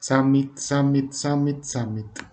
Summit, summit, summit, summit.